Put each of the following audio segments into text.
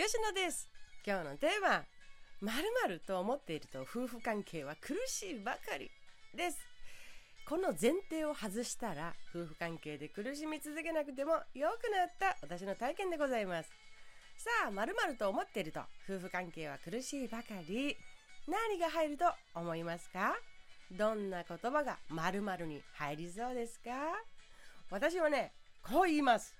吉野です。今日のテーマまるまると思っていると夫婦関係は苦しいばかりです。この前提を外したら夫婦関係で苦しみ続けなくても良くなった私の体験でございます。さあまるまると思っていると夫婦関係は苦しいばかり。何が入ると思いますか？どんな言葉がまるまるに入りそうですか？私はねこう言います。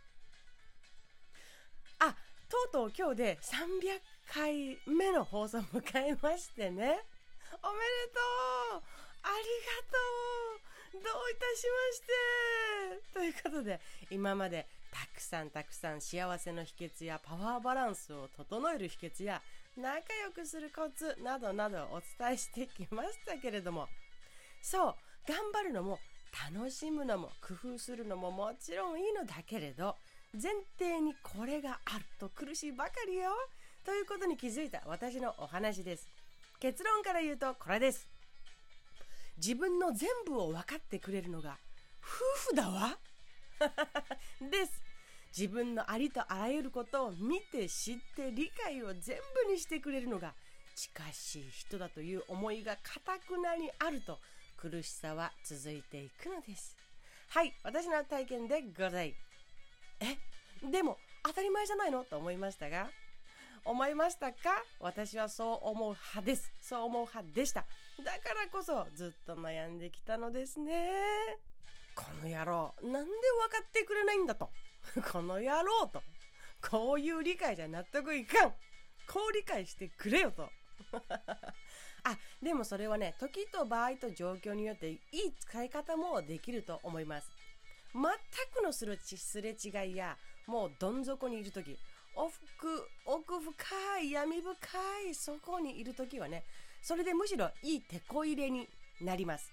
うとう今日で300回目の放送を迎えましてね。おめでとう。ありがとう。どういたしまして。ということで今までたくさんたくさん幸せの秘訣やパワーバランスを整える秘訣や仲良くするコツなどなどお伝えしてきましたけれども。そう頑張るのも楽しむのも工夫するのももちろんいいのだけれど前提にこれがあると苦しいばかりよ。ということに気づいた私のお話です。結論から言うとこれです。自分の全部を分かってくれるのが夫婦だわ。です。自分のありとあらゆることを見て知って理解を全部にしてくれるのが近しい人だという思いがかたくなにあると苦しさは続いていくのです。はい私の体験でございます。えでも当たり前じゃないの？と思いましたが。思いましたか？私はそう思う派です。そう思う派でした。だからこそずっと悩んできたのですね。この野郎なんで分かってくれないんだと。この野郎と。こういう理解じゃ納得いかん。こう理解してくれよと。あでもそれはね時と場合と状況によっていい使い方もできると思います。全くのすれ違いやもうどん底にいる時奥奥深い闇深いそこにいる時はねそれでむしろいい手こ入れになります。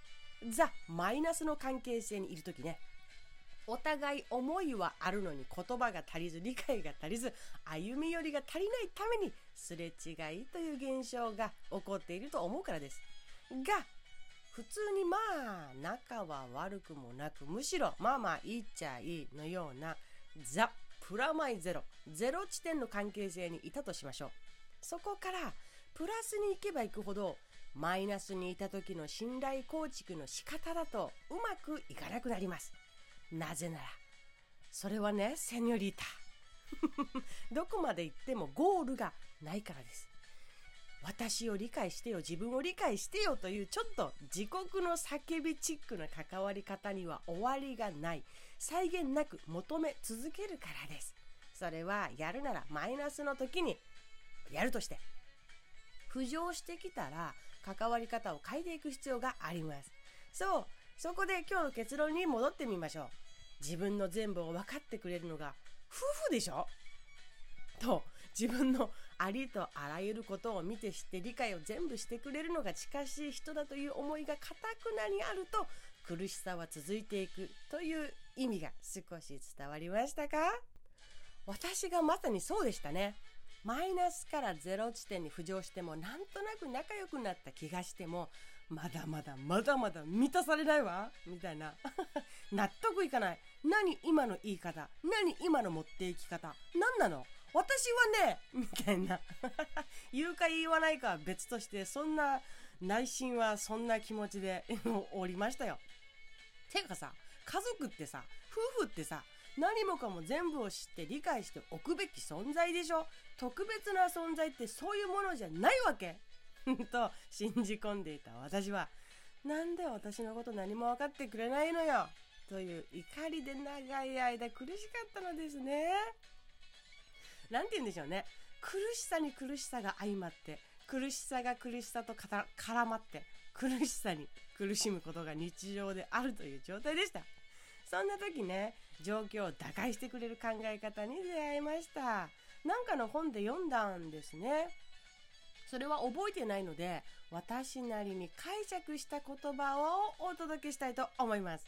ザ・マイナスの関係性にいる時ねお互い思いはあるのに言葉が足りず理解が足りず歩み寄りが足りないためにすれ違いという現象が起こっていると思うからです。が普通にまあ仲は悪くもなくむしろまあまあいいっちゃいいのようなザ・プラマイゼロ。ゼロ地点の関係性にいたとしましょう。そこからプラスに行けば行くほどマイナスにいた時の信頼構築の仕方だとうまくいかなくなります。なぜならそれはねセニョリータ。どこまで行ってもゴールがないからです。私を理解してよ自分を理解してよというちょっと自国の叫びチックな関わり方には終わりがない。際限なく求め続けるからです。それはやるならマイナスの時にやるとして。浮上してきたら関わり方を変えていく必要があります。そうそこで今日の結論に戻ってみましょう。自分の全部を分かってくれるのが夫婦でしょ？と自分のありとあらゆることを見て知って理解を全部してくれるのが近しい人だという思いがかたくなにあると苦しさは続いていくという意味が少し伝わりましたか？私がまさにそうでしたね。マイナスからゼロ地点に浮上してもなんとなく仲良くなった気がしてもまだまだまだまだ満たされないわ。みたいな。納得いかない。何今の言い方。何今の持っていき方。何なの？私はねみたいな。言うか言わないかは別としてそんな内心はそんな気持ちで おりましたよ。てかさ家族ってさ夫婦ってさ何もかも全部を知って理解しておくべき存在でしょ？特別な存在ってそういうものじゃないわけ。と信じ込んでいた私は。なんで私のこと何も分かってくれないのよ？という怒りで長い間苦しかったのですね。なんて言うんでしょうね。苦しさに苦しさが相まって、苦しさが苦しさと絡まって、苦しさに苦しむことが日常であるという状態でした。そんな時ね、状況を打開してくれる考え方に出会いました。なんかの本で読んだんですね。それは覚えてないので、私なりに解釈した言葉をお届けしたいと思います。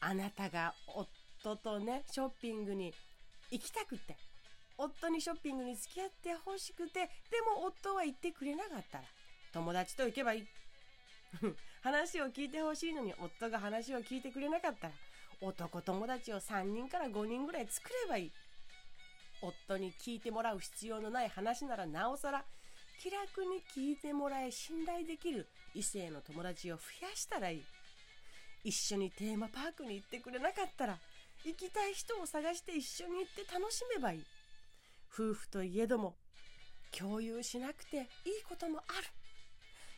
あなたが夫とね、ショッピングに行きたくて、夫にショッピングに付き合ってほしくて、でも夫は行ってくれなかったら、友達と行けばいい。話を聞いてほしいのに夫が話を聞いてくれなかったら、男友達を3人から5人ぐらい作ればいい。夫に聞いてもらう必要のない話ならなおさら気楽に聞いてもらえ信頼できる異性の友達を増やしたらいい一緒にテーマパークに行ってくれなかったら行きたい人を探して一緒に行って楽しめばいい夫婦といえども共有しなくていいこともある。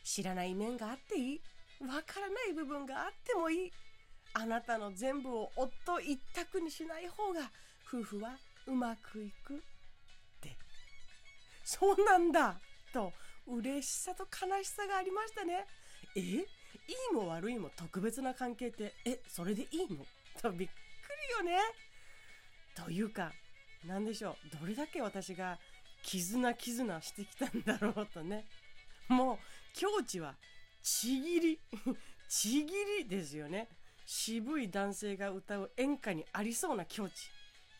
知らない面があっていい。わからない部分があってもいい。あなたの全部を夫一択にしない方が夫婦はうまくいくって。そうなんだ。と嬉しさと悲しさがありましたね。え？いいも悪いも特別な関係ってえ？それでいいの？とびっくりよね。というか何でしょう。どれだけ私が絆絆してきたんだろうとね。もう境地はちぎり。ちぎりですよね。渋い男性が歌う演歌にありそうな境地。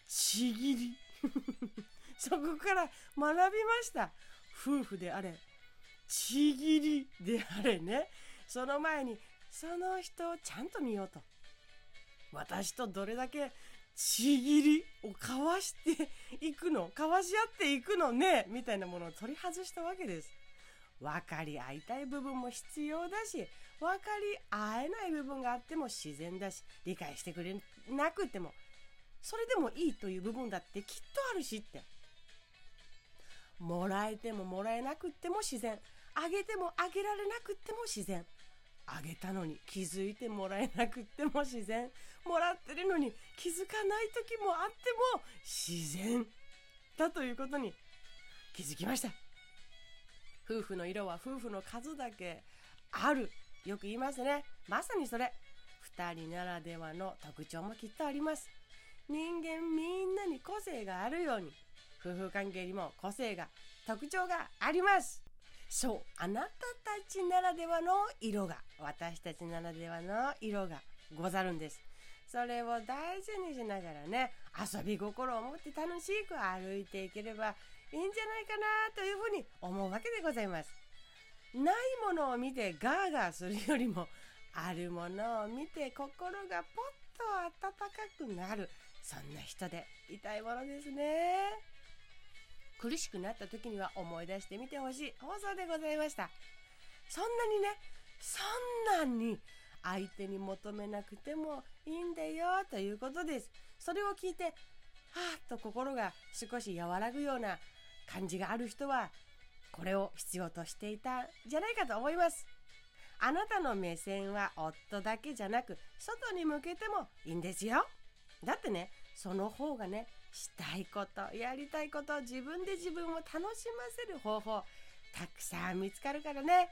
ちぎり。そこから学びました。夫婦であれ。ちぎりであれね。その前にその人をちゃんと見ようと。私とどれだけちぎりを交わしていくの交わし合っていくのねみたいなものを取り外したわけです。分かり合いたい部分も必要だし分かり合えない部分があっても自然だし理解してくれなくてもそれでもいいという部分だってきっとあるしって。もらえてももらえなくっても自然。あげてもあげられなくっても自然。あげたのに気づいてもらえなくっても自然。もらってるのに気づかない時もあっても自然だということに気づきました。夫婦の色は夫婦の数だけある。よく言いますね。まさにそれ。2人ならではの特徴もきっとあります。人間みんなに個性があるように夫婦関係にも個性が特徴があります。そうあなたたちならではの色が私たちならではの色がござるんです。それを大事にしながらね遊び心を持って楽しく歩いていければいいんじゃないかなというふうに思うわけでございます。ないものを見てガーガーするよりもあるものを見て心がポッと温かくなる。そんな人でいたいものですね。苦しくなった時には思い出してみてほしい放送でございました。そんなにねそんなに相手に求めなくてもいいんだよということです。それを聞いてはーっと心が少し和らぐような感じがある人はこれを必要としていたんじゃないかと思います。あなたの目線は夫だけじゃなく外に向けてもいいんですよ。だってねその方がねしたいことやりたいこと自分で自分を楽しませる方法たくさん見つかるからね。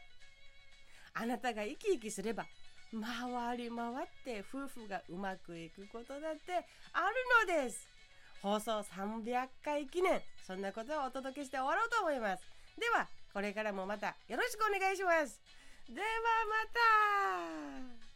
あなたが生き生きすれば回り回って夫婦がうまくいくことだってあるのです。放送300回記念そんなことをお届けして終わろうと思います。ではこれからもまたよろしくお願いします。ではまた。